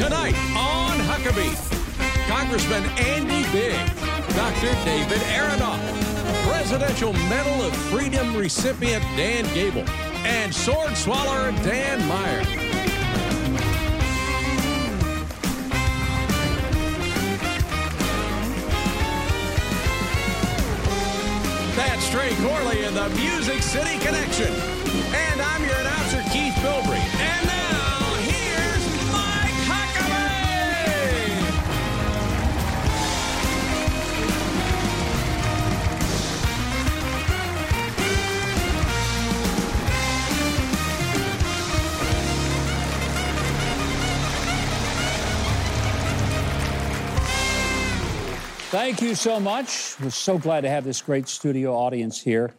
Tonight on Huckabee, Congressman Andy Biggs, Dr. David Aronoff, Presidential Medal of Freedom recipient Dan Gable, and sword swallower Dan Meyer. That's Trey Corley in the Music City Connection. And I'm your announcer, Thank you so much. We're so glad to have this great studio audience here.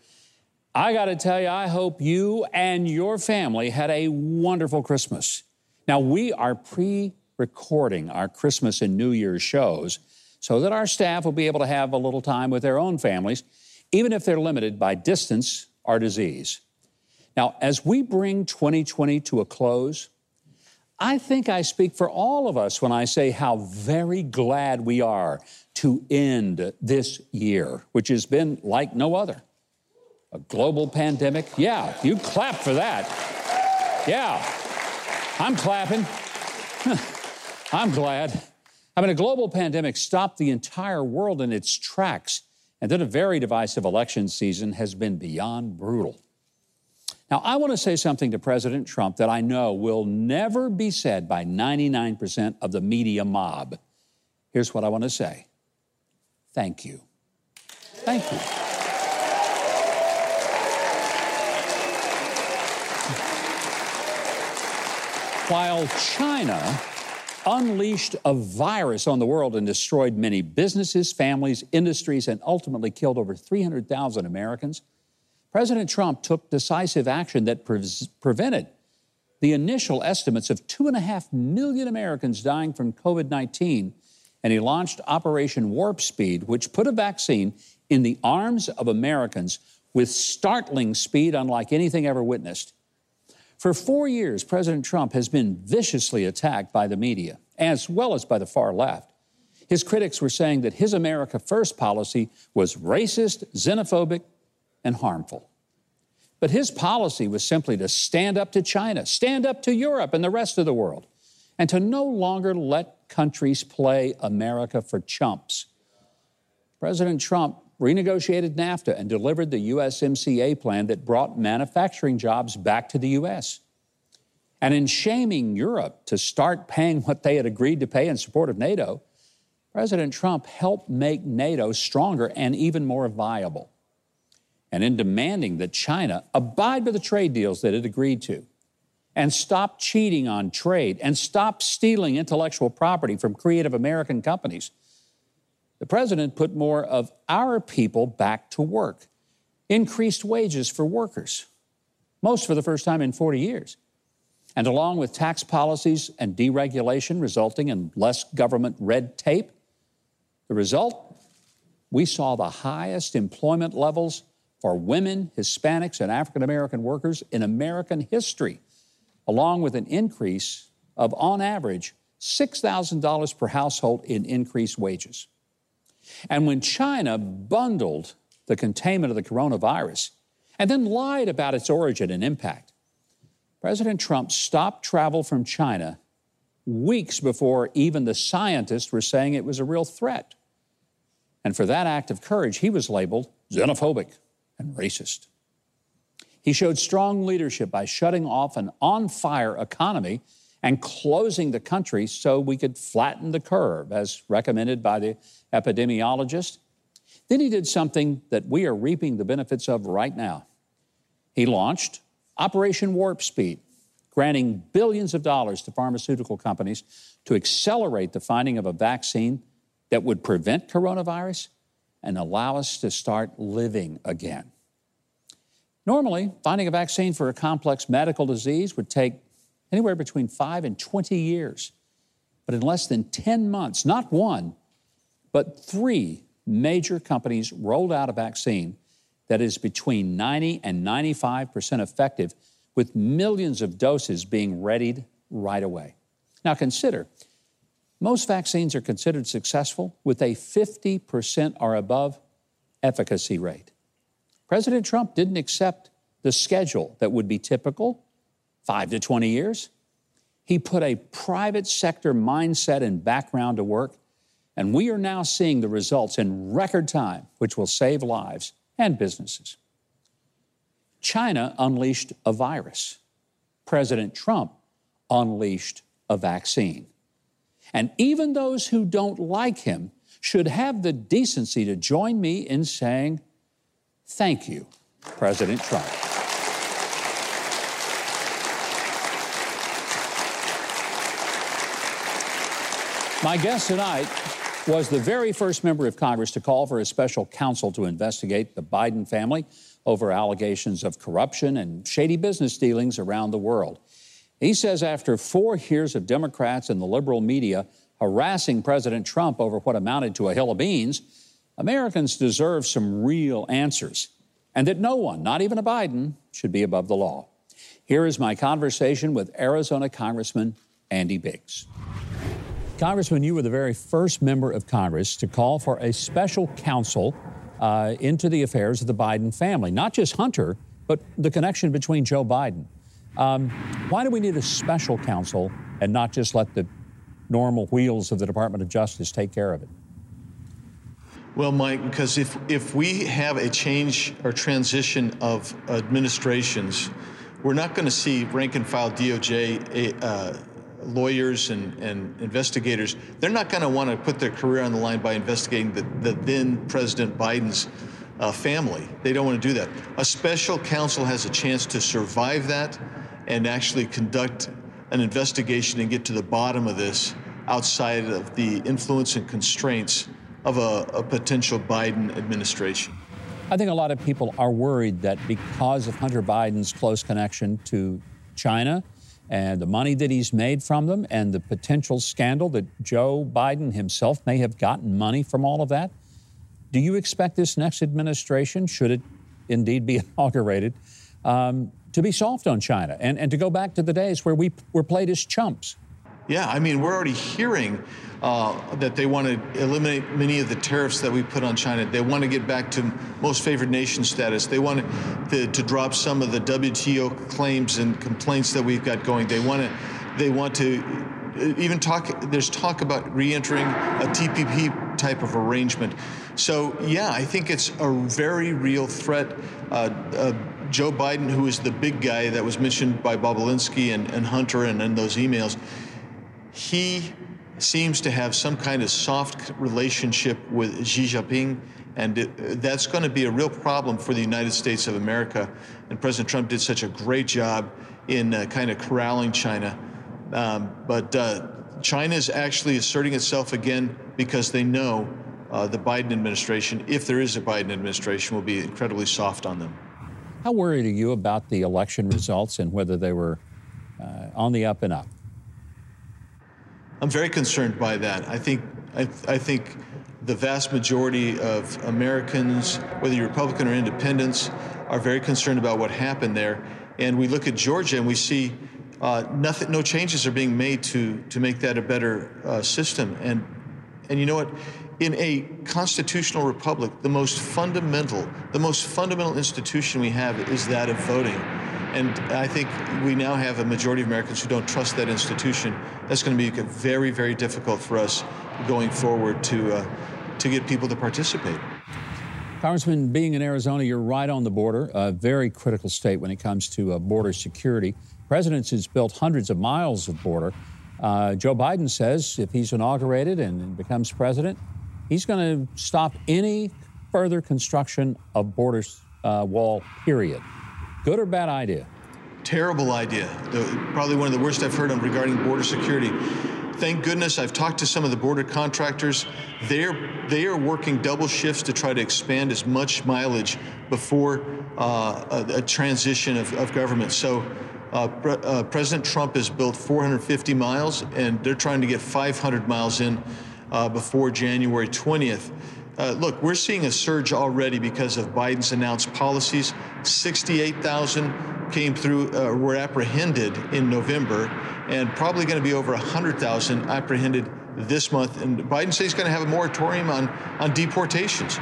I got to tell you, I hope you and your family had a wonderful Christmas. Now, we are pre recording our Christmas and New Year's shows so that our staff will be able to have a little time with their own families, even if they're limited by distance or disease. Now, as we bring 2020 to a close, I think I speak for all of us when I say how very glad we are to end this year, which has been like no other. A global pandemic. Yeah, you clap for that. Yeah, I'm clapping. I'm glad. I mean, a global pandemic stopped the entire world in its tracks, and then a very divisive election season has been beyond brutal. Now, I want to say something to President Trump that I know will never be said by 99% of the media mob. Here's what I want to say Thank you. Thank you. While China unleashed a virus on the world and destroyed many businesses, families, industries, and ultimately killed over 300,000 Americans, President Trump took decisive action that pre- prevented the initial estimates of two and a half million Americans dying from COVID 19 and he launched Operation Warp Speed, which put a vaccine in the arms of Americans with startling speed unlike anything ever witnessed. For four years, President Trump has been viciously attacked by the media, as well as by the far left. His critics were saying that his America First policy was racist, xenophobic, and harmful. But his policy was simply to stand up to China, stand up to Europe and the rest of the world, and to no longer let countries play America for chumps. President Trump renegotiated NAFTA and delivered the USMCA plan that brought manufacturing jobs back to the U.S. And in shaming Europe to start paying what they had agreed to pay in support of NATO, President Trump helped make NATO stronger and even more viable. And in demanding that China abide by the trade deals that it agreed to and stop cheating on trade and stop stealing intellectual property from creative American companies, the president put more of our people back to work, increased wages for workers, most for the first time in 40 years. And along with tax policies and deregulation resulting in less government red tape, the result, we saw the highest employment levels for women, Hispanics, and African American workers in American history, along with an increase of, on average, $6,000 per household in increased wages. And when China bundled the containment of the coronavirus and then lied about its origin and impact, President Trump stopped travel from China weeks before even the scientists were saying it was a real threat. And for that act of courage, he was labeled xenophobic and racist. He showed strong leadership by shutting off an on fire economy and closing the country so we could flatten the curve, as recommended by the epidemiologist. Then he did something that we are reaping the benefits of right now. He launched Operation Warp Speed, granting billions of dollars to pharmaceutical companies to accelerate the finding of a vaccine that would prevent coronavirus and allow us to start living again. Normally, finding a vaccine for a complex medical disease would take anywhere between 5 and 20 years. But in less than 10 months, not one, but three major companies rolled out a vaccine that is between 90 and 95% effective, with millions of doses being readied right away. Now consider Most vaccines are considered successful with a 50% or above efficacy rate. President Trump didn't accept the schedule that would be typical, five to 20 years. He put a private sector mindset and background to work, and we are now seeing the results in record time, which will save lives and businesses. China unleashed a virus. President Trump unleashed a vaccine. And even those who don't like him should have the decency to join me in saying, Thank you, President Trump. My guest tonight was the very first member of Congress to call for a special counsel to investigate the Biden family over allegations of corruption and shady business dealings around the world. He says after four years of Democrats and the liberal media harassing President Trump over what amounted to a hill of beans, Americans deserve some real answers, and that no one, not even a Biden, should be above the law. Here is my conversation with Arizona Congressman Andy Biggs. Congressman, you were the very first member of Congress to call for a special counsel uh, into the affairs of the Biden family, not just Hunter, but the connection between Joe Biden. Um, why do we need a special counsel and not just let the normal wheels of the Department of Justice take care of it? Well, Mike, because if, if we have a change or transition of administrations, we're not going to see rank and file DOJ uh, lawyers and, and investigators, they're not going to want to put their career on the line by investigating the, the then President Biden's uh, family. They don't want to do that. A special counsel has a chance to survive that and actually conduct an investigation and get to the bottom of this outside of the influence and constraints of a, a potential Biden administration. I think a lot of people are worried that because of Hunter Biden's close connection to China, and the money that he's made from them and the potential scandal that Joe Biden himself may have gotten money from all of that. Do you expect this next administration, should it indeed be inaugurated, um, to be soft on China and, and to go back to the days where we were played as chumps? Yeah, I mean, we're already hearing uh, that they want to eliminate many of the tariffs that we put on China. They want to get back to most favored nation status. They want to, to drop some of the WTO claims and complaints that we've got going. They want to, they want to uh, even talk. There's talk about re-entering a TPP type of arrangement. So yeah, I think it's a very real threat. Uh, uh, Joe Biden, who is the big guy that was mentioned by Bobulinski and, and Hunter and in those emails, he seems to have some kind of soft relationship with Xi Jinping, and it, that's going to be a real problem for the United States of America. And President Trump did such a great job in uh, kind of corralling China. Um, but uh, China is actually asserting itself again because they know uh, the Biden administration, if there is a Biden administration, will be incredibly soft on them. How worried are you about the election results and whether they were uh, on the up and up? I'm very concerned by that. I think I, I think the vast majority of Americans, whether you're Republican or Independents, are very concerned about what happened there. And we look at Georgia and we see uh, nothing, no changes are being made to to make that a better uh, system. And and you know what? In a constitutional republic, the most fundamental, the most fundamental institution we have is that of voting. And I think we now have a majority of Americans who don't trust that institution. That's going to be very, very difficult for us going forward to, uh, to get people to participate. Congressman, being in Arizona, you're right on the border, a very critical state when it comes to uh, border security. President has built hundreds of miles of border. Uh, Joe Biden says if he's inaugurated and becomes president, he's going to stop any further construction of border uh, wall, period. Good or bad idea? Terrible idea. The, probably one of the worst I've heard on regarding border security. Thank goodness I've talked to some of the border contractors. They're they are working double shifts to try to expand as much mileage before uh, a, a, transition of, of government. So. Uh, Pre- uh, President Trump has built 450 miles, and they're trying to get 500 miles in uh, before January 20th. Uh, look, we're seeing a surge already because of Biden's announced policies. 68,000 came through, uh, were apprehended in November, and probably going to be over 100,000 apprehended this month. And Biden says he's going to have a moratorium on, on deportations.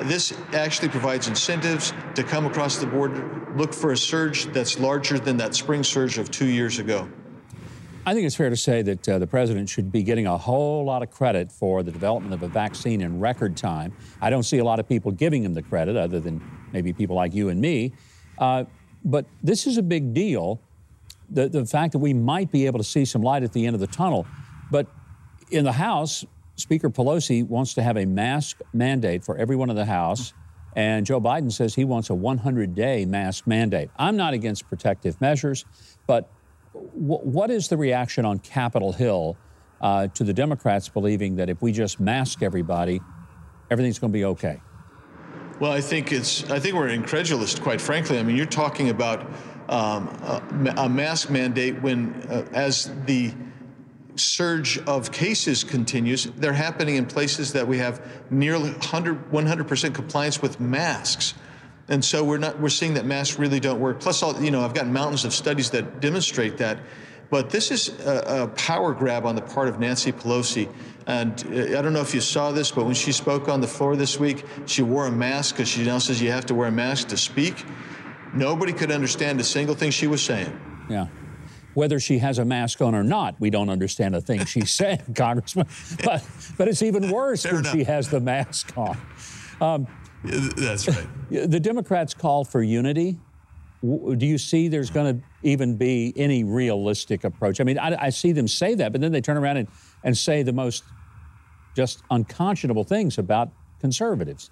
This actually provides incentives to come across the border, look for a surge that's larger than that spring surge of two years ago. I think it's fair to say that uh, the president should be getting a whole lot of credit for the development of a vaccine in record time. I don't see a lot of people giving him the credit, other than maybe people like you and me. Uh, but this is a big deal. The, the fact that we might be able to see some light at the end of the tunnel. But in the House, Speaker Pelosi wants to have a mask mandate for everyone in the House. And Joe Biden says he wants a 100 day mask mandate. I'm not against protective measures, but what is the reaction on Capitol Hill uh, to the Democrats believing that if we just mask everybody, everything's going to be okay? Well, I think it's. I think we're incredulous, quite frankly. I mean, you're talking about um, a, a, mask mandate when, uh, as the surge of cases continues, they're happening in places that we have nearly 100 100% compliance with masks. And so we're not we're seeing that masks really don't work. Plus, all you know, I've got mountains of studies that demonstrate that. But this is a, a power grab on the part of Nancy Pelosi. And uh, I don't know if you saw this, but when she spoke on the floor this week, she wore a mask because she now says you have to wear a mask to speak. Nobody could understand a single thing she was saying. Yeah. Whether she has a mask on or not, we don't understand a thing she's saying, Congressman. But, but it's even worse Fair when enough. she has the mask on. Um, that's right. The Democrats call for unity. Do you see there's going to even be any realistic approach? I mean, I, I, see them say that, but then they turn around and, and say the most just unconscionable things about conservatives.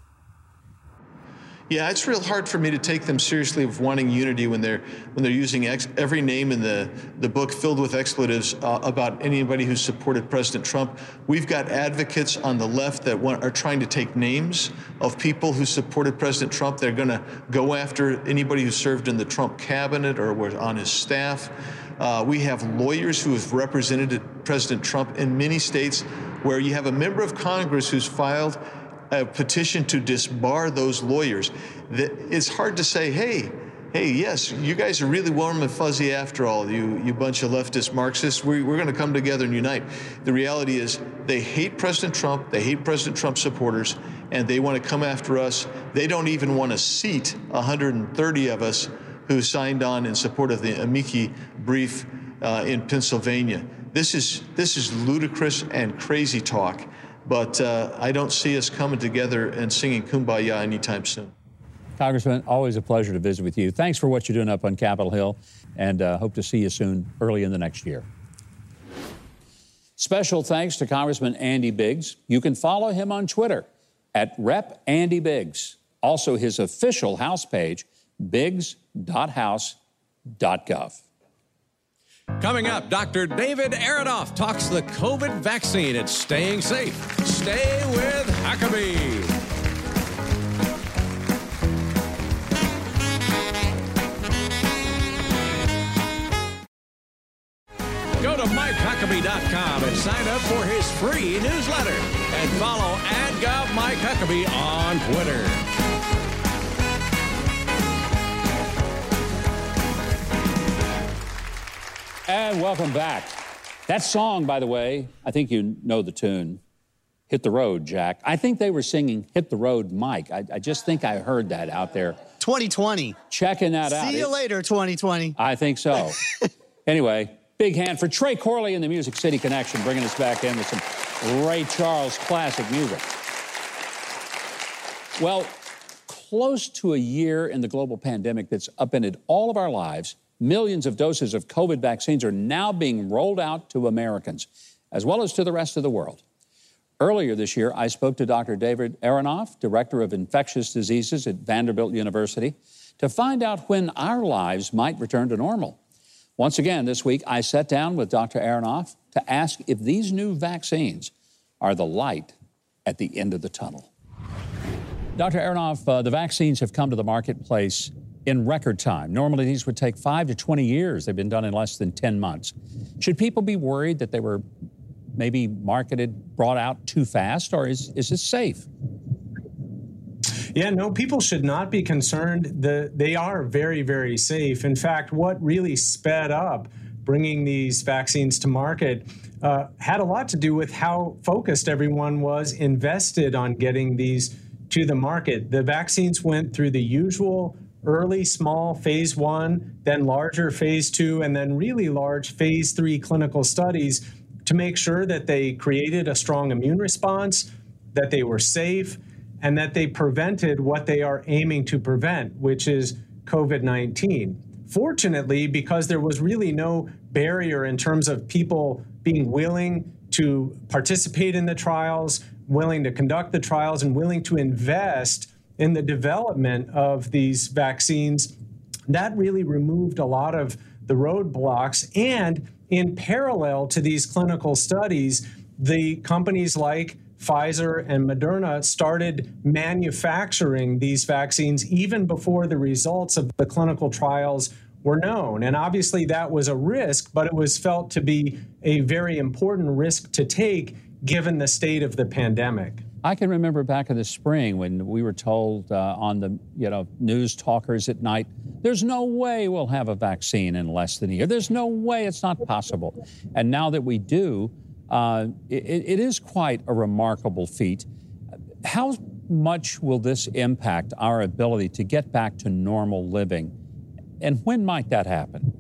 Yeah, it's real hard for me to take them seriously of wanting unity when they're when they're using ex- every name in the the book filled with expletives uh, about anybody who supported President Trump. We've got advocates on the left that want, are trying to take names of people who supported President Trump. They're going to go after anybody who served in the Trump cabinet or was on his staff. Uh, we have lawyers who have represented President Trump in many states where you have a member of Congress who's filed a petition to disbar those lawyers. That It's hard to say, hey, hey, yes, you guys are really warm and fuzzy after all, you, you bunch of leftist Marxists. We, we're going to come together and unite. The reality is they hate President Trump, they hate President Trump supporters, and they want to come after us. They don't even want to seat 130 of us who signed on in support of the amici brief uh, in Pennsylvania. This is, this is ludicrous and crazy talk. But uh, I don't see us coming together and singing Kumbaya anytime soon. Congressman, always a pleasure to visit with you. Thanks for what you're doing up on Capitol Hill, and uh, hope to see you soon early in the next year. Special thanks to Congressman Andy Biggs. You can follow him on Twitter at Rep Andy Biggs. Also, his official House page, biggs.house.gov. Coming up, Dr. David Aronoff talks the COVID vaccine and staying safe. Stay with Huckabee. Go to MikeHuckabee.com and sign up for his free newsletter. And follow AdGov Mike Huckabee on Twitter. And welcome back. That song, by the way, I think you know the tune. Hit the Road, Jack. I think they were singing Hit the Road, Mike. I, I just think I heard that out there. 2020. Checking that See out. See you it, later, 2020. I think so. anyway, big hand for Trey Corley and the Music City Connection, bringing us back in with some Ray Charles classic music. Well, close to a year in the global pandemic that's upended all of our lives Millions of doses of COVID vaccines are now being rolled out to Americans, as well as to the rest of the world. Earlier this year, I spoke to Dr. David Aronoff, Director of Infectious Diseases at Vanderbilt University, to find out when our lives might return to normal. Once again, this week, I sat down with Dr. Aronoff to ask if these new vaccines are the light at the end of the tunnel. Dr. Aronoff, uh, the vaccines have come to the marketplace in record time. Normally, these would take five to 20 years. They've been done in less than 10 months. Should people be worried that they were maybe marketed, brought out too fast, or is, is this safe? Yeah, no, people should not be concerned. The, they are very, very safe. In fact, what really sped up bringing these vaccines to market uh, had a lot to do with how focused everyone was invested on getting these to the market. The vaccines went through the usual early small phase one, then larger phase two, and then really large phase three clinical studies to make sure that they created a strong immune response, that they were safe, and that they prevented what they are aiming to prevent, which is COVID 19. Fortunately, because there was really no barrier in terms of people being willing to participate in the trials, willing to conduct the trials, and willing to invest in the development of these vaccines, that really removed a lot of the roadblocks. And in parallel to these clinical studies, the companies like Pfizer and Moderna started manufacturing these vaccines even before the results of the clinical trials were known. And obviously, that was a risk, but it was felt to be a very important risk to take given the state of the pandemic. I can remember back in the spring when we were told uh, on the you know news talkers at night, "There's no way we'll have a vaccine in less than a year. There's no way it's not possible." And now that we do, uh, it, it is quite a remarkable feat. How much will this impact our ability to get back to normal living, and when might that happen?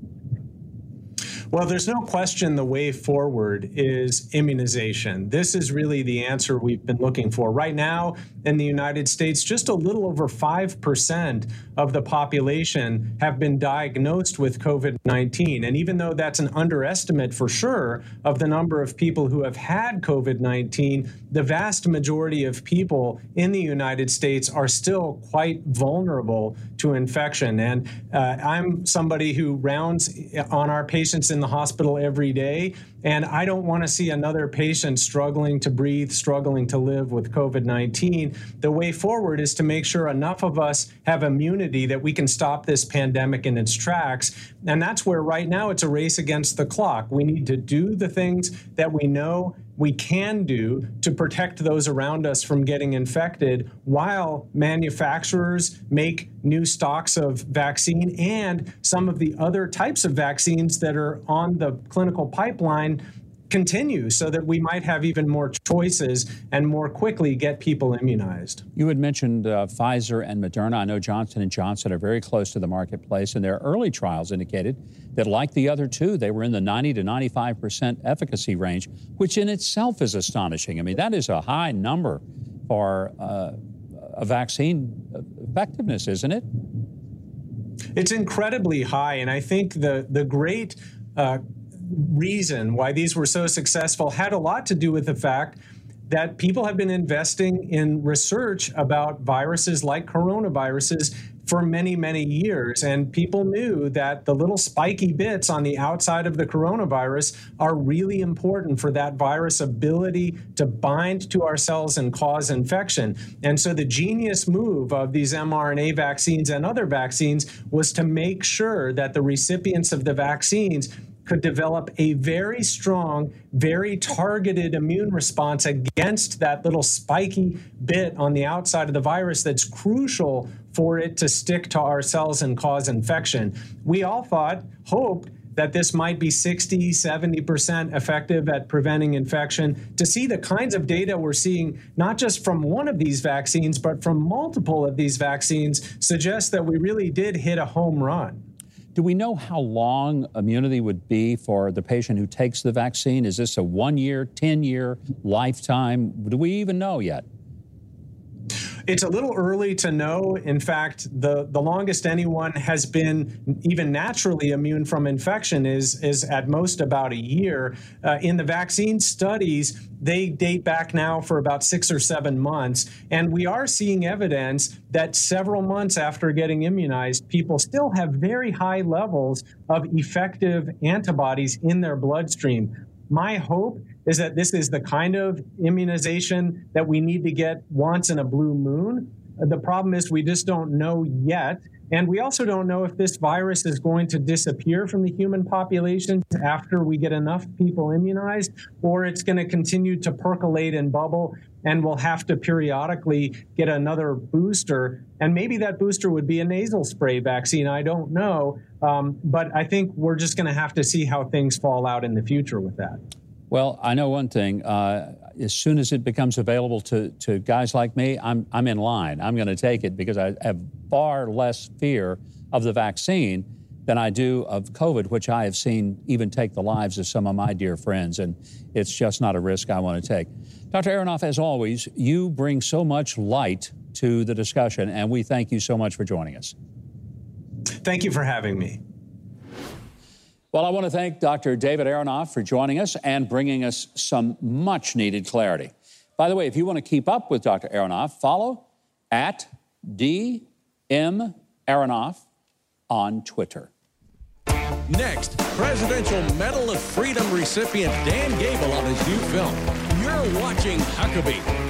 Well, there's no question the way forward is immunization. This is really the answer we've been looking for. Right now in the United States, just a little over 5% of the population have been diagnosed with COVID 19. And even though that's an underestimate for sure of the number of people who have had COVID 19, the vast majority of people in the United States are still quite vulnerable to infection. And uh, I'm somebody who rounds on our patients in in the hospital every day. And I don't want to see another patient struggling to breathe, struggling to live with COVID 19. The way forward is to make sure enough of us have immunity that we can stop this pandemic in its tracks. And that's where right now it's a race against the clock. We need to do the things that we know we can do to protect those around us from getting infected while manufacturers make new stocks of vaccine and some of the other types of vaccines that are on the clinical pipeline continue so that we might have even more choices and more quickly get people immunized. You had mentioned uh, Pfizer and Moderna. I know Johnson and Johnson are very close to the marketplace, and their early trials indicated that, like the other two, they were in the 90 to 95 percent efficacy range, which in itself is astonishing. I mean, that is a high number for uh, a vaccine effectiveness, isn't it? It's incredibly high, and I think the the great uh, reason why these were so successful had a lot to do with the fact that people have been investing in research about viruses like coronaviruses for many, many years. And people knew that the little spiky bits on the outside of the coronavirus are really important for that virus ability to bind to our cells and cause infection. And so the genius move of these mRNA vaccines and other vaccines was to make sure that the recipients of the vaccines could develop a very strong, very targeted immune response against that little spiky bit on the outside of the virus that's crucial for it to stick to our cells and cause infection. We all thought, hoped, that this might be 60, 70% effective at preventing infection. To see the kinds of data we're seeing, not just from one of these vaccines, but from multiple of these vaccines, suggests that we really did hit a home run. Do we know how long immunity would be for the patient who takes the vaccine? Is this a one year, 10 year, lifetime? Do we even know yet? It's a little early to know. In fact, the, the longest anyone has been even naturally immune from infection is, is at most about a year. Uh, in the vaccine studies, they date back now for about six or seven months. And we are seeing evidence that several months after getting immunized, people still have very high levels of effective antibodies in their bloodstream. My hope is that this is the kind of immunization that we need to get once in a blue moon. The problem is we just don't know yet. And we also don't know if this virus is going to disappear from the human population after we get enough people immunized, or it's going to continue to percolate and bubble, and we'll have to periodically get another booster. And maybe that booster would be a nasal spray vaccine. I don't know. Um, but I think we're just going to have to see how things fall out in the future with that. Well, I know one thing. Uh, as soon as it becomes available to, to guys like me, I'm, I'm in line. I'm going to take it because I have far less fear of the vaccine than I do of COVID, which I have seen even take the lives of some of my dear friends. And it's just not a risk I want to take. Dr. Aronoff, as always, you bring so much light to the discussion, and we thank you so much for joining us. Thank you for having me. Well, I want to thank Dr. David Aronoff for joining us and bringing us some much needed clarity. By the way, if you want to keep up with Dr. Aronoff, follow at DM Aronoff on Twitter. Next, Presidential Medal of Freedom recipient Dan Gable on his new film. You're watching Huckabee.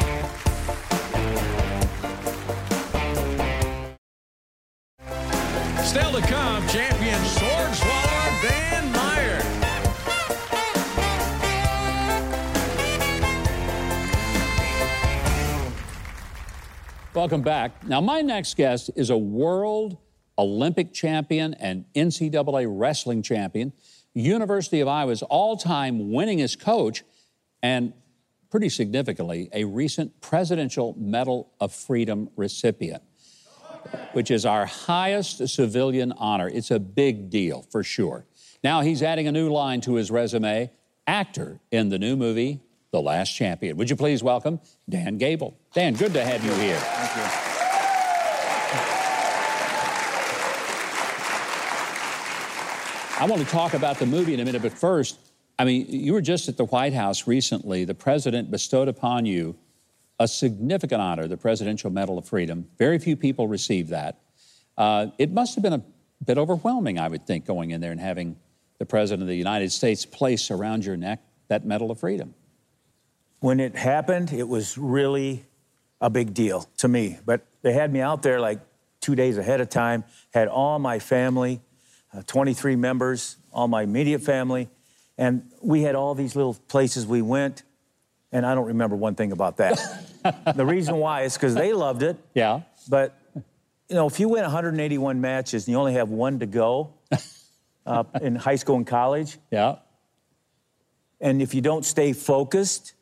Welcome back. Now, my next guest is a world Olympic champion and NCAA wrestling champion, University of Iowa's all time winningest coach, and pretty significantly, a recent Presidential Medal of Freedom recipient, which is our highest civilian honor. It's a big deal for sure. Now he's adding a new line to his resume actor in the new movie, The Last Champion. Would you please welcome Dan Gable? Dan, good to have you here. Thank you. I want to talk about the movie in a minute, but first, I mean, you were just at the White House recently. The president bestowed upon you a significant honor, the Presidential Medal of Freedom. Very few people receive that. Uh, it must have been a bit overwhelming, I would think, going in there and having the President of the United States place around your neck that Medal of Freedom. When it happened, it was really a big deal to me. But they had me out there like two days ahead of time, had all my family, uh, 23 members, all my immediate family, and we had all these little places we went, and I don't remember one thing about that. the reason why is because they loved it. Yeah. But, you know, if you win 181 matches and you only have one to go uh, in high school and college, Yeah. and if you don't stay focused,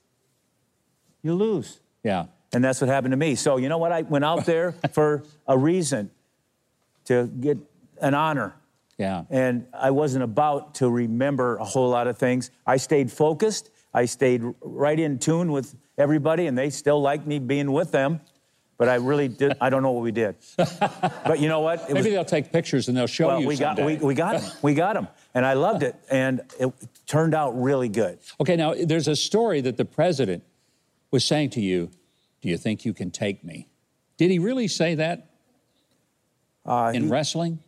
you lose. Yeah. And that's what happened to me. So, you know what? I went out there for a reason to get an honor. Yeah. And I wasn't about to remember a whole lot of things. I stayed focused. I stayed right in tune with everybody, and they still liked me being with them. But I really did. I don't know what we did. But you know what? It Maybe they'll take pictures and they'll show well, you we got we, we got them. We got them, and I loved it, and it turned out really good. Okay, now there's a story that the president was saying to you, Do you think you can take me? Did he really say that Uh, in he, wrestling?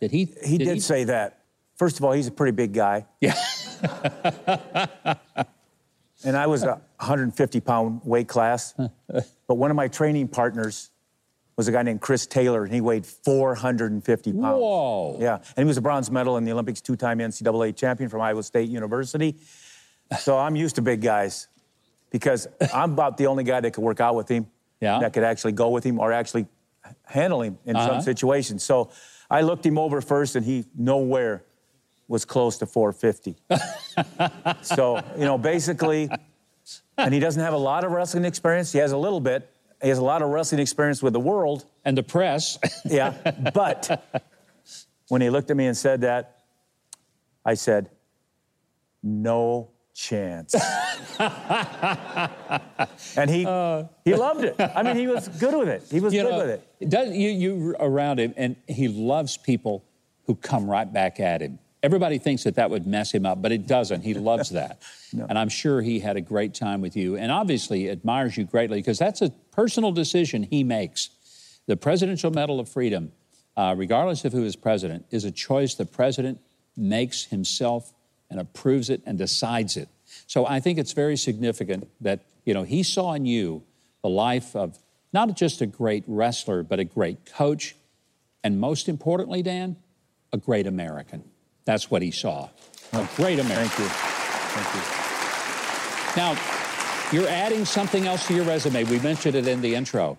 Did he? he did say that. First of all, he's a pretty big guy. Yeah. and I was a 150 pound weight class. but one of my training partners was a guy named Chris Taylor, and he weighed 450 pounds. Whoa. Yeah, and he was a bronze medal in the Olympics, two time NCAA champion from Iowa State University. So I'm used to big guys because I'm about the only guy that could work out with him, Yeah. that could actually go with him or actually handle him in Uh-huh. some situations. So I looked him over first, and he nowhere was close to 450. so, you know, basically, and he doesn't have a lot of wrestling experience. He has a little bit. He has a lot of wrestling experience with the world. And the press. Yeah. But when he looked at me and said that, I said, no chance. and he he loved it. I mean, he was good with it. He was good know, with it. Does, you, you around him, and he loves people who come right back at him. Everybody thinks that that would mess him up, but it doesn't. He loves that. And I'm sure he had a great time with you and obviously admires you greatly because that's a personal decision he makes. The Presidential Medal of Freedom, uh, regardless of who is president, is a choice the president makes himself and approves it and decides it. So I think it's very significant that, you know, he saw in you the life of not just a great wrestler, but a great coach, and most importantly, Dan, a great American. That's what he saw. A great American. Thank you. Thank you. Now, you're adding something else to your resume. We mentioned it in the intro.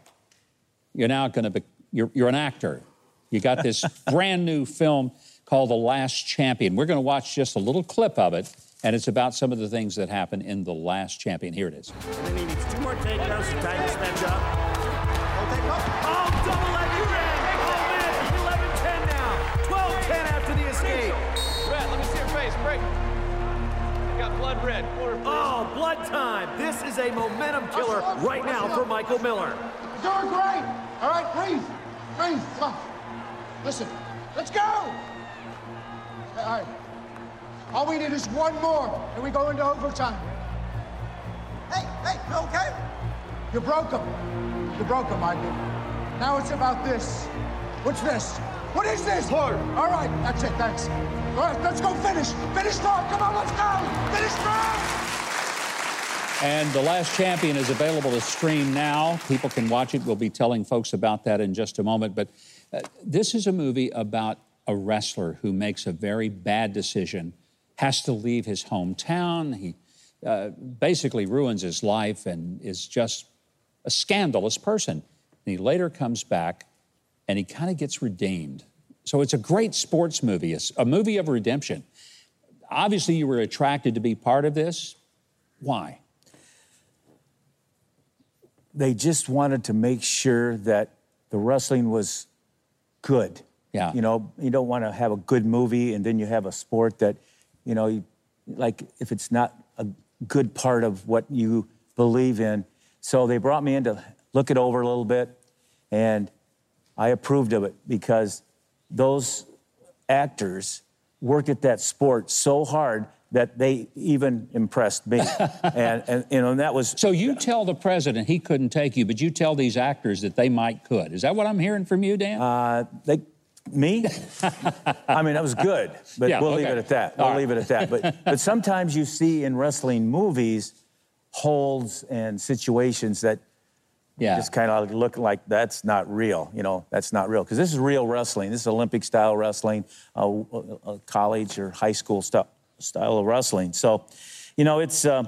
You're now going to be, you're, you're an actor. You got this brand new film called The Last Champion. We're going to watch just a little clip of it And it's about some of the things that happen in The Last Champion. Here it is. And then he needs two more takedowns to tie this match up. Oh, double leg kick! Oh, 11-10 now. 12-10 after the escape. Red, let me see your face. Break. You got blood red. Quarter. Oh, blood time. This is a momentum killer right now for Michael Miller. You're doing great. All right, breathe. Breathe. Come on. Oh. Listen, let's go. All right. All we need is one more, and we go into overtime. Hey, hey, you okay? You broke him. You broke him, Michael. Now it's about this. What's this? What is this? Lord. All right, that's it, thanks. All right, let's go finish. Finish strong. Come on, let's go. Finish strong. And The Last Champion is available to stream now. People can watch it. We'll be telling folks about that in just a moment. But uh, this is a movie about a wrestler who makes a very bad decision, has to leave his hometown. He uh, basically ruins his life and is just a scandalous person. And he later comes back and he kind of gets redeemed. So it's a great sports movie, it's a movie of redemption. Obviously, you were attracted to be part of this. Why? They just wanted to make sure that the wrestling was good. Yeah. You know, you don't want to have a good movie and then you have a sport that, you know, you, like if it's not a good part of what you believe in. So they brought me in to look it over a little bit, and I approved of it because those actors worked at that sport so hard that they even impressed me. and, and, you know, and that was. So you tell the president he couldn't take you, but you tell these actors that they might could. Is that what I'm hearing from you, Dan? Uh, they, me? I mean, that was good, but Yeah, we'll leave it at that. We'll right. leave it at that. But, but sometimes you see in wrestling movies holds and situations that yeah. just kind of look like that's not real. You know, that's not real because this is real wrestling. This is Olympic style wrestling, uh, uh, college or high school st- style of wrestling. So, you know, it's uh,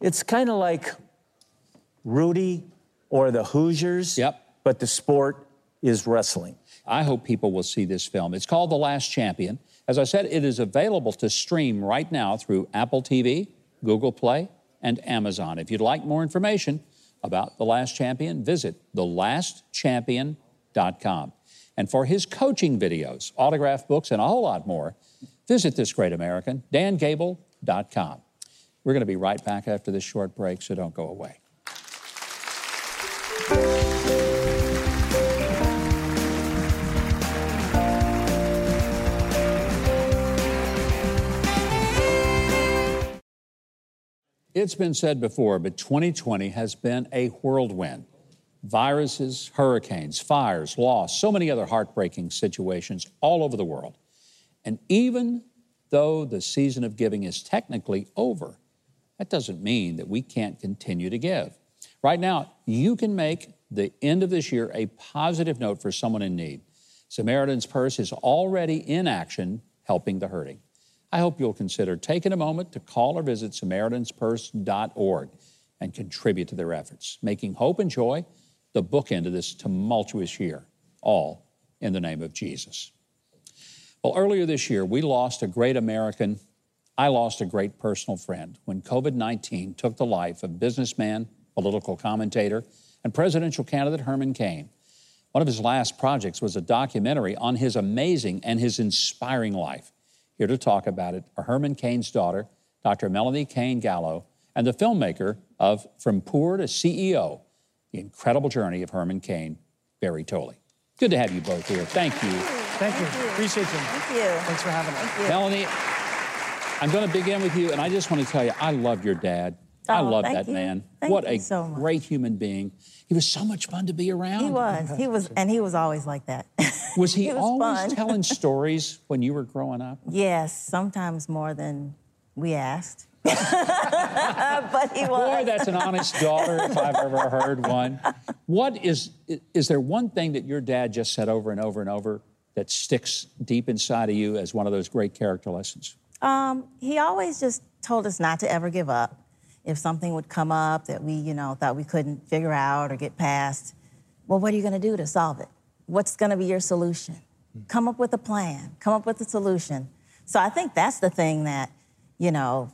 it's kind of like Rudy or the Hoosiers. Yep. But the sport is wrestling. I hope people will see this film. It's called The Last Champion. As I said, it is available to stream right now through Apple TV, Google Play, and Amazon. If you'd like more information about The Last Champion, visit thelastchampion.com. And for his coaching videos, autograph books, and a whole lot more, visit this great American, dangable.com. We're going to be right back after this short break, so don't go away. It's been said before, but 2020 has been a whirlwind. Viruses, hurricanes, fires, loss, so many other heartbreaking situations all over the world. And even though the season of giving is technically over, that doesn't mean that we can't continue to give. Right now, you can make the end of this year a positive note for someone in need. Samaritan's Purse is already in action helping the hurting. I hope you'll consider taking a moment to call or visit SamaritansPurse.org and contribute to their efforts, making hope and joy the bookend of this tumultuous year, all in the name of Jesus. Well, earlier this year, we lost a great American. I lost a great personal friend when COVID 19 took the life of businessman, political commentator, and presidential candidate Herman Cain. One of his last projects was a documentary on his amazing and his inspiring life. Here to talk about it are Herman Cain's daughter, Dr. Melanie Cain Gallo, and the filmmaker of From Poor to CEO The Incredible Journey of Herman Cain, Barry Tolley. Good to have you both here. Thank you. Thank you. Appreciate you. Thank you. Thanks for having us. Melanie, I'm going to begin with you, and I just want to tell you, I love your dad. I Oh, love that you. man. Thank what a so great human being. He was so much fun to be around. He was. He was, and he was always like that. Was he, He was always telling stories when you were growing up? yes, sometimes more than we asked. but he was. Boy, that's an honest daughter if I've ever heard one. What is is there one thing that your dad just said over and over and over that sticks deep inside of you as one of those great character lessons? Um, he always just told us not to ever give up. If something would come up that we, you know, thought we couldn't figure out or get past, well, what are you going to do to solve it? What's going to be your solution? Hmm. Come up with a plan. Come up with a solution. So I think that's the thing that you know,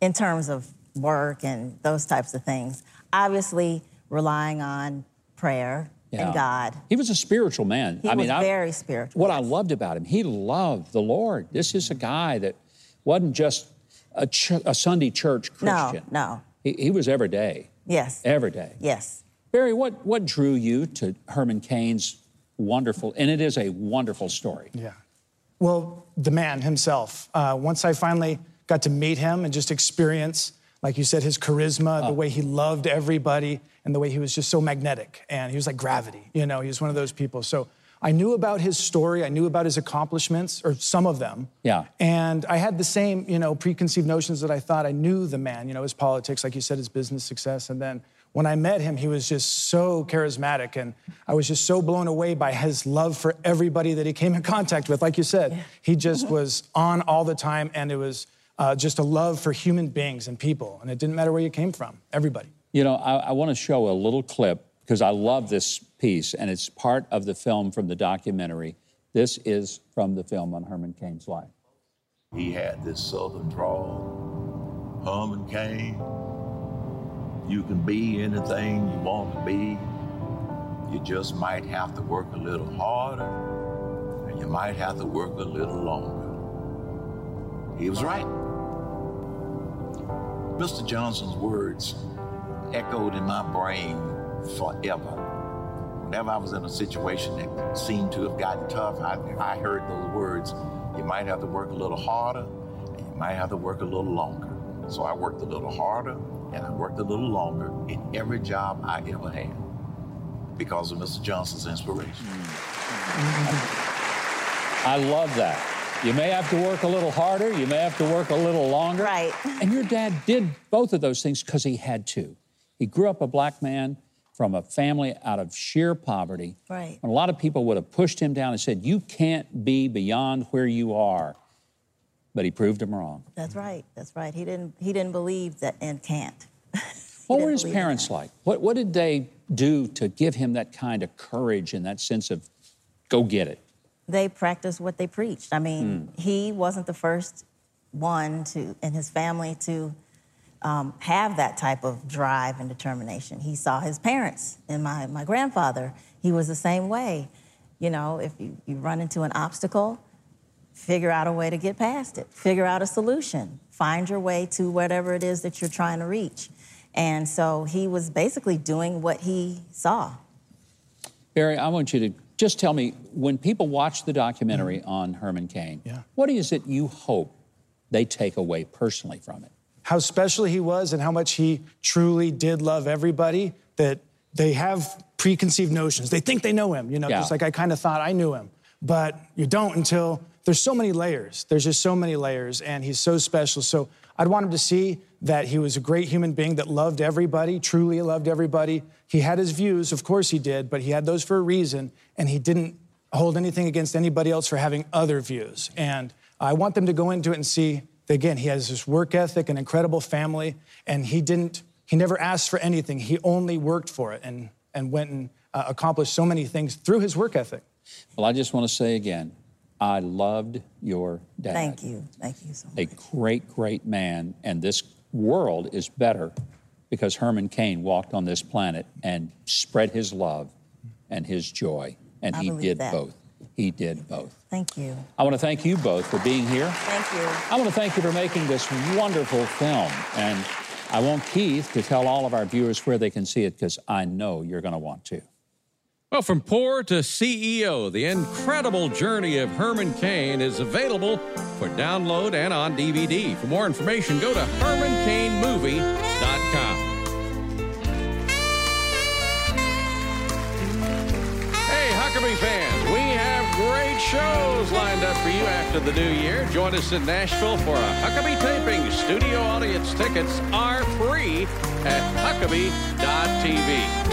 in terms of work and those types of things. Obviously, relying on prayer Yeah. and God. He was a spiritual man. He I mean, was I- very spiritual. What I loved about him, he loved the Lord. This is a guy that wasn't just a, ch- a Sunday church Christian. no. He, he was every day, Yes. every day. Yes. Barry, what, what drew you to Herman Cain's wonderful, and it is a wonderful story. Yeah. Well, the man himself. Uh, once I finally got to meet him and just experience, like you said, his charisma, the way he loved everybody, and the way he was just so magnetic. And he was like gravity, you know, he was one of those people. So I knew about his story, I knew about his accomplishments, or some of them. Yeah. And I had the same, you know, preconceived notions that I thought I knew the man, you know, his politics, like you said, his business success. And then when I met him, he was just so charismatic. And I was just so blown away by his love for everybody that he came in contact with. Like you said, he just was on all the time. And it was uh, just a love for human beings and people. And it didn't matter where you came from, everybody. You know, I, I want to show a little clip because I love this piece, and it's part of the film from the documentary. This is from the film on Herman Cain's life. He had this southern drawl, Herman Cain. You can be anything you want to be. You just might have to work a little harder, and you might have to work a little longer. He was right. Mr. Johnson's words echoed in my brain forever. Whenever I was in a situation that seemed to have gotten tough, I, I heard those words. You might have to work a little harder, and you might have to work a little longer. So I worked a little harder, and I worked a little longer in every job I ever had because of Mr. Johnson's inspiration. I love that. You may have to work a little harder, you may have to work a little longer. Right. And your dad did both of those things because he had to. He grew up a black man from a family out of sheer poverty. Right. And a lot of people would have pushed him down and said, You can't be beyond where you are. But he proved them wrong. That's right. That's right. He didn't he didn't believe that and can't. What were his parents that. like? What, what did they do to give him that kind of courage and that sense of go get it? They practiced what they preached. I mean, Hmm. he wasn't the first one to in his family to um, have that type of drive and determination. He saw his parents and my, my grandfather. He was the same way. You know, if you, you run into an obstacle, figure out a way to get past it, figure out a solution, find your way to whatever it is that you're trying to reach. And so he was basically doing what he saw. Barry, I want you to just tell me when people watch the documentary on Herman Cain, Yeah. what is it you hope they take away personally from it? How special he was and how much he truly did love everybody that they have preconceived notions. They think they know him you know Yeah. just like i kind of thought i knew him. But you don't until there's so many layers. There's just so many layers and he's so special. So i'd want him to see that he was a great human being that loved everybody truly loved everybody. He had his views of course he did but he had those for a reason and he didn't hold anything against anybody else for having other views. And i want them to go into it and see again, he has this work ethic, an incredible family, and he didn't, he never asked for anything. He only worked for it and, and went and uh, accomplished so many things through his work ethic. Well, I just want to say again, I loved your dad. Thank you. Thank you so much. A great, great man. And this world is better because Herman Cain walked on this planet and spread his love and his joy. And I he did that. both. He did both. Thank you. I want to thank you both for being here. Thank you. I want to thank you for making this wonderful film. And I want Keith to tell all of our viewers where they can see it because I know you're going to want to. Well, from poor to CEO, the incredible journey of Herman Cain is available for download and on DVD. For more information, go to hermancainmovie.com. Hey, Huckabee fans, we have great shows lined up for you after the new year. Join us in Nashville for a Huckabee taping. Studio audience tickets are free at huckabee.tv.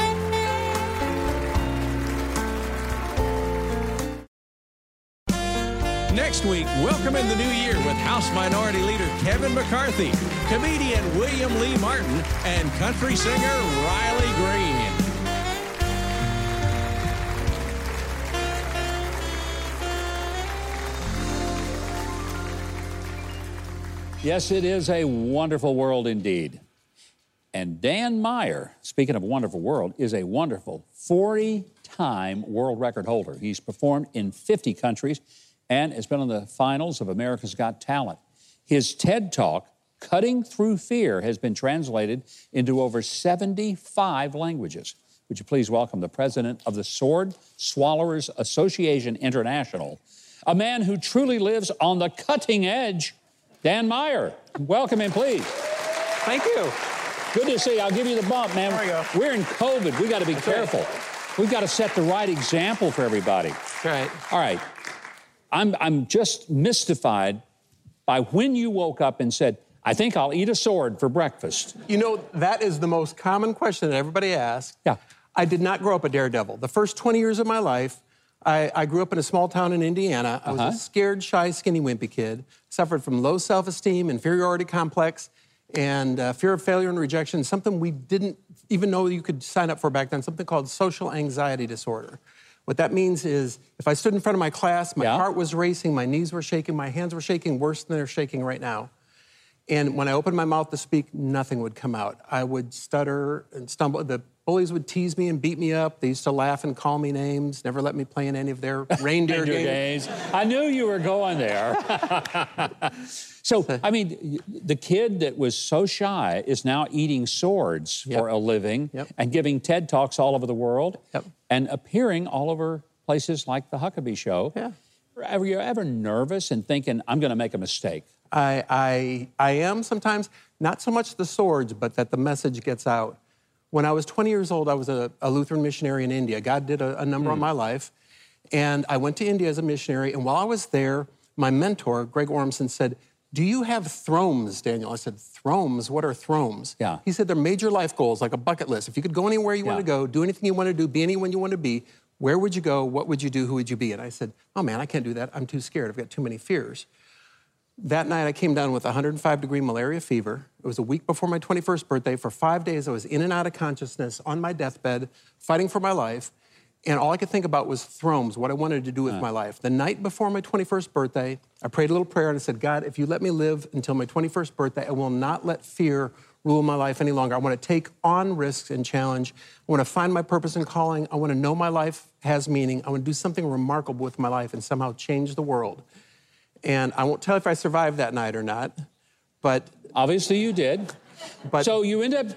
Next week, welcome in the new year with House Minority Leader Kevin McCarthy, comedian William Lee Martin, and country singer Riley Yes, it is a wonderful world indeed. And Dan Meyer, speaking of a wonderful world, is a wonderful 40 time world record holder. He's performed in 50 countries and has been on the finals of America's Got Talent. His TED Talk, Cutting Through Fear, has been translated into over 75 languages. Would you please welcome the president of the Sword Swallowers Association International, a man who truly lives on the cutting edge, Dan Meyer. Welcome him, please. Thank you. Good to see you. I'll give you the bump, man. There we go. We're in COVID. We got to be That's careful. We've got to set the right example for everybody. That's right. All right. I'm, I'm just mystified by when you woke up and said, I think I'll eat a sword for breakfast. You know, that is the most common question that everybody asks. Yeah. I did not grow up a daredevil. The first 20 years of my life, I, I grew up in a small town in Indiana. I was Uh-huh. a scared, shy, skinny, wimpy kid. Suffered from low self-esteem, inferiority complex, and uh, fear of failure and rejection. Something we didn't even know you could sign up for back then. Something called social anxiety disorder. What that means is, if I stood in front of my class, my Yeah. heart was racing, my knees were shaking, my hands were shaking worse than they're shaking right now. And when I opened my mouth to speak, nothing would come out. I would stutter and stumble. The bullies would tease me and beat me up. They used to laugh and call me names, never let me play in any of their reindeer, Reindeer games. games. I knew you were going there. so, I mean, the kid that was so shy is now eating swords for a living Yep. and giving TED Talks all over the world Yep. and appearing all over places like the Huckabee Show. Yeah. Are you ever nervous and thinking, I'm going to make a mistake? I, I, I am sometimes, not so much the swords, but that the message gets out. When I was 20 years old, I was a, a Lutheran missionary in India. God did a, a number on hmm. my life. And I went to India as a missionary. And while I was there, my mentor, Greg Ormson, said, Do you have thromes, Daniel? I said, Thromes? What are thromes? Yeah. He said they're major life goals, like a bucket list. If you could go anywhere you want to go, do anything you want to do, be anyone you want to be, where would you go? What would you do? Who would you be? And I said, Oh man, I can't do that. I'm too scared. I've got too many fears. That night, I came down with 105 degree malaria fever. It was a week before my 21st birthday. For five days, I was in and out of consciousness on my deathbed, fighting for my life. And all I could think about was thromes, what I wanted to do with my life. The night before my 21st birthday, I prayed a little prayer and I said, God, if you let me live until my 21st birthday, I will not let fear rule my life any longer. I want to take on risks and challenge. I want to find my purpose and calling. I want to know my life has meaning. I want to do something remarkable with my life and somehow change the world. And I won't tell if I survived that night or not, but Obviously, you did. But- so you end up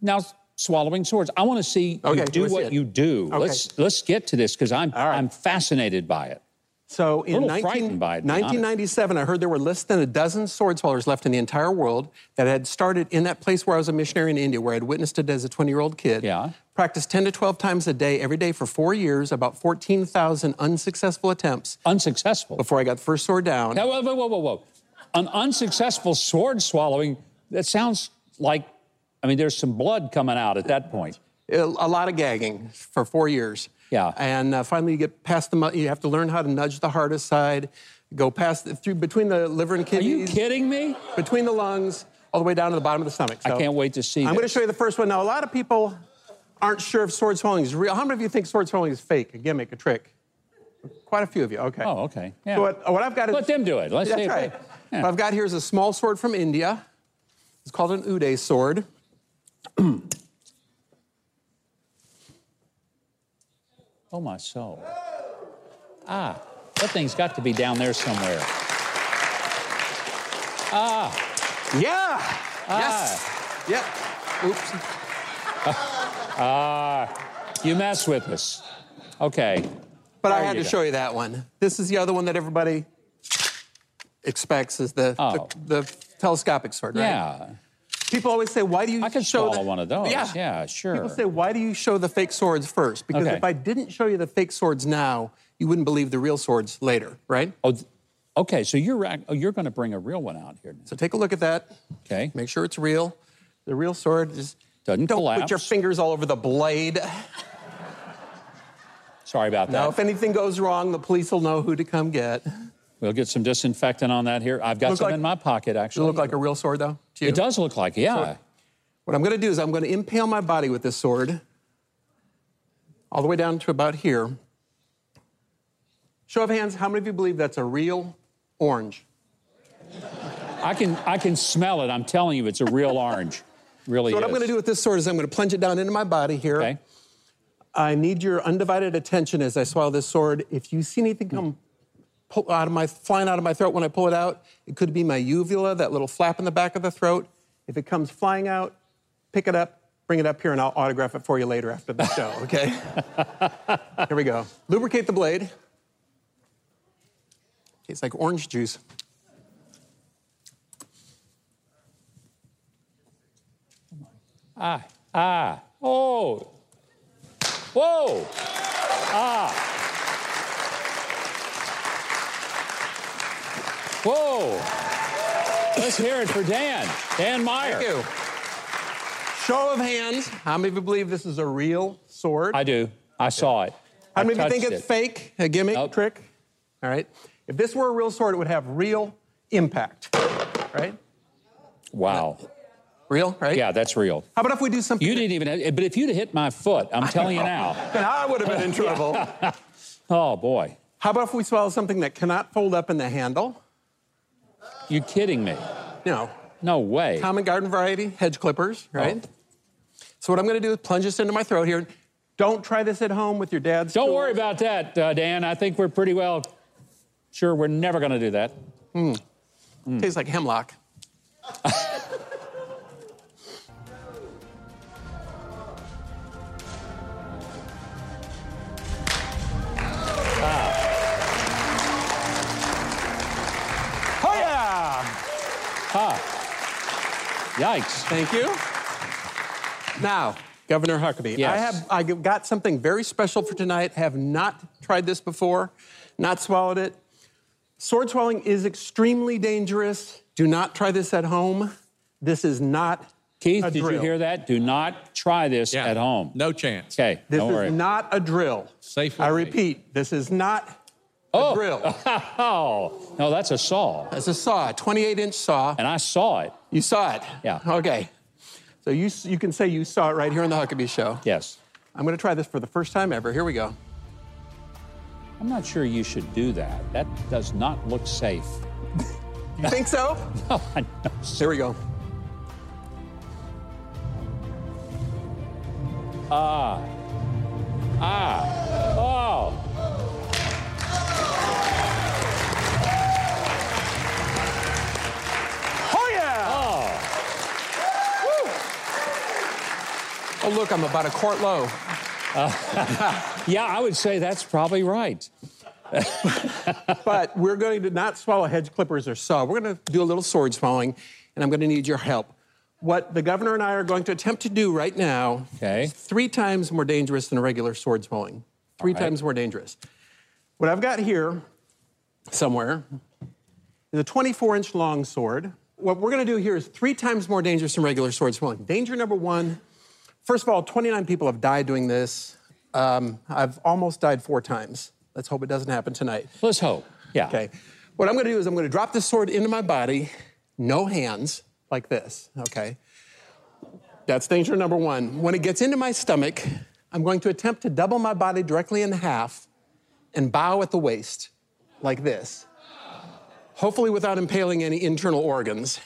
now swallowing swords. I want to see Okay, you do what you do. Okay. Let's let's get to this because I'm right. I'm fascinated by it. So in little 19 frightened by it, to be honest. 1997, I heard there were less than a dozen sword swallowers left in the entire world that had started in that place where I was a missionary in India, where I'd witnessed it as a 20 year old kid. Yeah. Practiced 10 to 12 times a day, every day for four years, about 14,000 unsuccessful attempts Unsuccessful. before I got the first sword down. Now, whoa, whoa, whoa, whoa, whoa. An unsuccessful sword swallowing, that sounds like, I mean, there's some blood coming out at that point. a lot of gagging for four years. Yeah. And uh, finally, you get past the. You have to learn how to nudge the heart aside, go past the, through between the liver and kidneys. Are you kidding me? Between the lungs, all the way down to the bottom of the stomach. I can't wait to see I'm going to show you the first one. Now, a lot of people aren't sure if sword swallowing is real. How many of you think sword swallowing is fake, a gimmick, a trick? Quite a few of you. Okay. Oh, okay. Yeah. So what, what I've got is. Let them do it. Let's That's see right. they- yeah. What I've got here is a small sword from India. It's called an Uday sword. Oh, my soul. Ah, that thing's got to be down there somewhere. Ah, Yeah. Ah. Yes. Yep. Oops. ah, you mess with us. Okay. But I There had you to go. show you that one. This is the other one that everybody expects is the, Oh. the, the telescopic sword, right? Yeah. People always say, why do you I could show swallow the- one of those. Yeah. Yeah, sure. People say, why do you show the fake swords first? Because Okay. if I didn't show you the fake swords now, you wouldn't believe the real swords later, right? Oh, th- okay. So you're oh, you're going to bring a real one out here. now. So take a look at that. Okay. Make sure it's real. The real sword is. Doesn't don't put your fingers all over the blade. Sorry about that. Now, if anything goes wrong, the police will know who to come get. We'll get some disinfectant on that here. I've got Look some like- in my pocket actually. Does it look like a real sword, though? It does look like, yeah. What I'm going to do is I'm going to impale my body with this sword all the way down to about here. Show of hands, how many of you believe that's a real orange? I can I can smell it. I'm telling you, it's a real orange. Really. So what is. I'm going to do with this sword is I'm going to plunge it down into my body here. Okay. I need your undivided attention as I swallow this sword. If you see anything come pull out of my flying out of my throat when I pull it out, it could be my uvula, that little flap in the back of the throat. If it comes flying out, pick it up, bring it up here, and I'll autograph it for you later after the show. Okay. here we go. Lubricate the blade. It's like orange juice. Ah, ah, oh, whoa, ah, whoa. Let's hear it for Dan, Dan Meyer. Thank you. Show of hands. How many of you believe this is a real sword? I do. I saw it. How many of you think it's it. fake, a gimmick, Nope. trick? All right. If this were a real sword, it would have real impact, right? Wow. Real, right? Yeah, that's real. How about if we do something? You didn't even, but if you'd hit my foot, I'm telling you now. Then I would have been in trouble. Oh boy, How about if we swallow something that cannot fold up in the handle? you kidding me? No. No way. Common garden variety, hedge clippers, right? Oh. So what I'm going to do is plunge this into my throat here. Don't try this at home with your dad's. Don't tools. worry about that, uh, Dan. I think we're pretty well sure we're never going to do that. mm Tastes like hemlock. Yikes. Thank you. Now, Governor Huckabee, Yes. I have I got something very special for tonight. Have not tried this before, not swallowed it. Sword swallowing is extremely dangerous. Do not try this at home. This is not Keith, a did you hear that? Do not try this Yeah. at home. No chance. Okay, This don't is worry. not a drill. Safe I repeat, this is not oh. a drill. oh, no, that's a saw. That's a saw, a 28 inch saw. And I saw it. You saw it? Yeah. Okay. So you, you can say you saw it right here on the Huckabee Show. Yes. I'm going to try this for the first time ever. Here we go. I'm not sure you should do that. That does not look safe. You think so? Oh, I know. Here we go. Ah. Ah. Oh, Oh, look, I'm about a quart low. Uh, yeah, I would say that's probably right. But we're going to not swallow hedge clippers or saw. We're going to do a little sword swallowing, and I'm going to need your help. What the governor and I are going to attempt to do right now Okay. is three times more dangerous than a regular sword swallowing. Three right. times more dangerous. What I've got here somewhere is a 24 inch long sword. What we're going to do here is three times more dangerous than regular sword swallowing. Danger number one first of all, 29 people have died doing this. Um, I've almost died four times. Let's hope it doesn't happen tonight. Let's hope. Yeah. Okay. What I'm going to do is I'm going to drop this sword into my body, no hands, like this. Okay. That's danger number one. When it gets into my stomach, I'm going to attempt to double my body directly in half and bow at the waist, like this. Hopefully, without impaling any internal organs.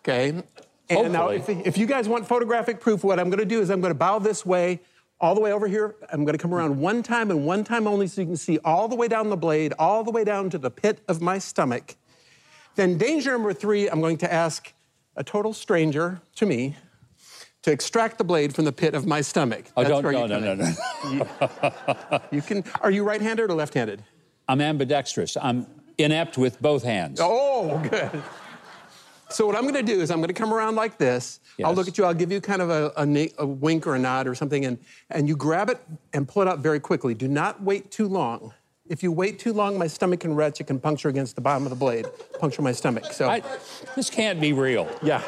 Okay. And now, if, if you guys want photographic proof, what I'm going to do is I'm going to bow this way, all the way over here. I'm going to come around one time and one time only so you can see all the way down the blade, all the way down to the pit of my stomach. Then, danger number three, I'm going to ask a total stranger to me to extract the blade from the pit of my stomach. Oh, That's don't, where no, you no, no, in. no. You can. Are you right-handed or left-handed? I'm ambidextrous. I'm inept with both hands. Oh, good. So what I'm going to do is I'm going to come around like this. I'll look at you. I'll give you kind of a, a, a wink or a nod or something, and and you grab it and pull it out very quickly. Do not wait too long. If you wait too long, my stomach can retch. It can puncture against the bottom of the blade, puncture my stomach. So I, this can't be real. yeah.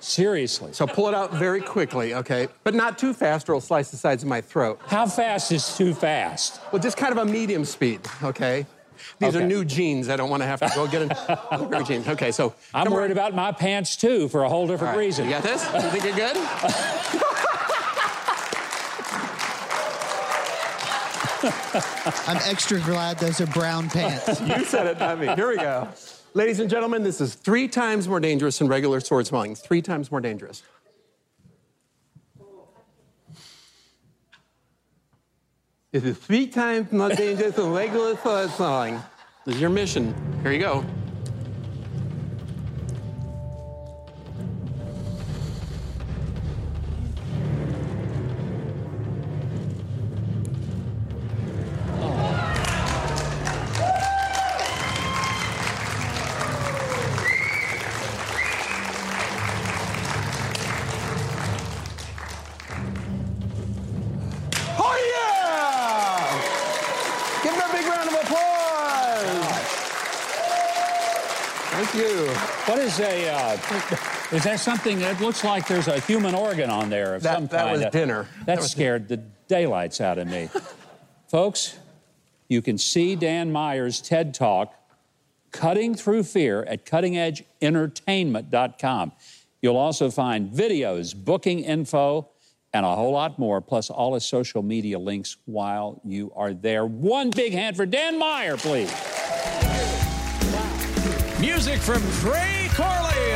Seriously. So pull it out very quickly, okay? But not too fast, or it'll slice the sides of my throat. How fast is too fast? Well, just kind of a medium speed, okay? These are new jeans. I don't want to have to go get a new jeans. Okay, so I'm come worried about my pants too for a whole different All right, reason. You got this? You think you're good? I'm extra glad those are brown pants. you said it, not me. Here we go. Ladies and gentlemen, this is three times more dangerous than regular sword swallowing. Three times more dangerous. Is three times more dangerous than regular sword swallowing. This is your mission. Here you go. A? Uh, is that something that looks like there's a human organ on there of That- some that kind? was dinner. That, That was- scared the daylights out of me, folks. You can see Dan Meyer's TED Talk, "Cutting Through Fear," at CuttingEdgeEntertainment.com. You'll also find videos, booking info, and a whole lot more, plus all his social media links while you are there. One big hand for Dan Meyer, please. Music from Trey Corley and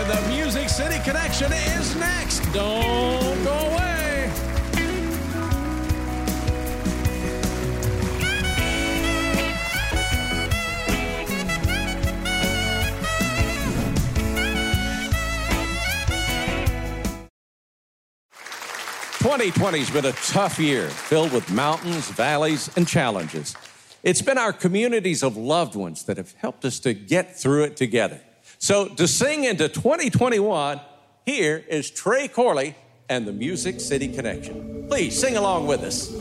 the Music City Connection is next. Don't go away. Twenty twenty's been a tough year, filled with mountains, valleys, and challenges. It's been our communities of loved ones that have helped us to get through it together. So, to sing into 2021, here is Trey Corley and the Music City Connection. Please sing along with us.